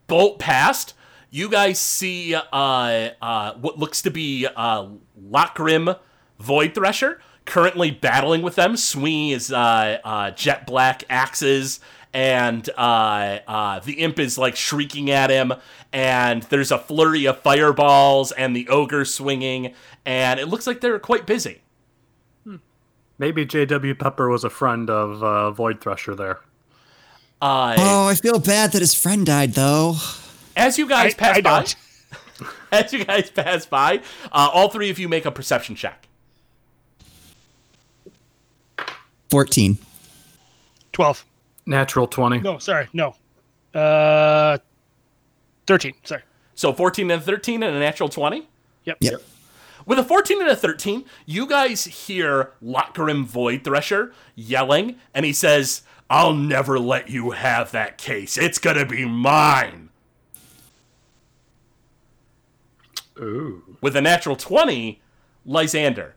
bolt past, you guys see uh, uh, what looks to be uh, Lockgrim Void Thresher currently battling with them. Sweeney is uh, uh, jet black axes, and uh, uh, the imp is like shrieking at him. And there's a flurry of fireballs, and the ogre swinging, and it looks like they're quite busy. Maybe J.W. Pepper was a friend of uh, Void Thresher there. Uh, Oh, I feel bad that his friend died, though. as you guys I- pass I by, don't. as you guys pass by, uh, all three of you make a perception check. 14. 12. Natural 20. No, sorry. No. Uh, 13. Sorry. So 14 and 13 and a natural 20. Yep. Yep. With a 14 and a 13, you guys hear Lockgrim Void Thresher yelling, and he says, I'll never let you have that case. It's gonna be mine. Ooh. With a natural 20, Lysander,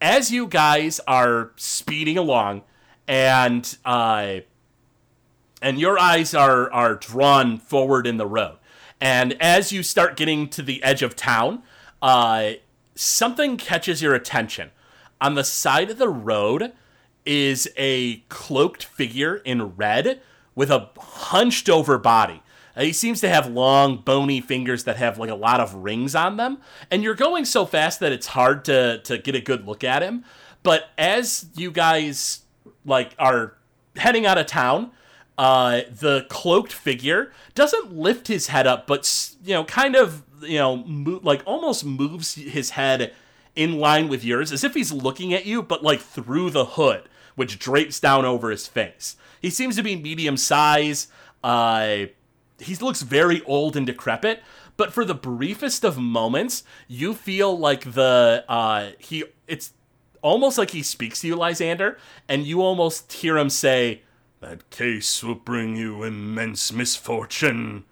as you guys are speeding along, and uh, and your eyes are are drawn forward in the road, and as you start getting to the edge of town, uh, something catches your attention. On the side of the road is a cloaked figure in red with a hunched over body. Uh, He seems to have long, bony fingers that have like a lot of rings on them, and you're going so fast that it's hard to to get a good look at him. But as you guys like are heading out of town, uh, the cloaked figure doesn't lift his head up, but you know, kind of you know, mo- like almost moves his head in line with yours, as if he's looking at you, but like through the hood, which drapes down over his face. He seems to be medium size. Uh, he looks very old and decrepit, but for the briefest of moments, you feel like the uh, he. It's almost like he speaks to you, Lysander, and you almost hear him say, "That case will bring you immense misfortune."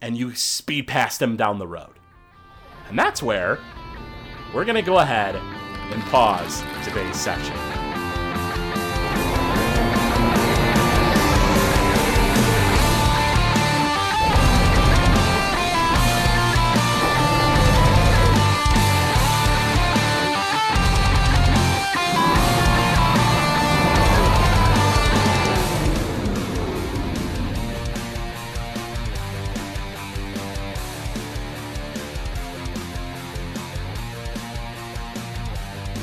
And you speed past him down the road, and that's where we're gonna go ahead and pause today's section.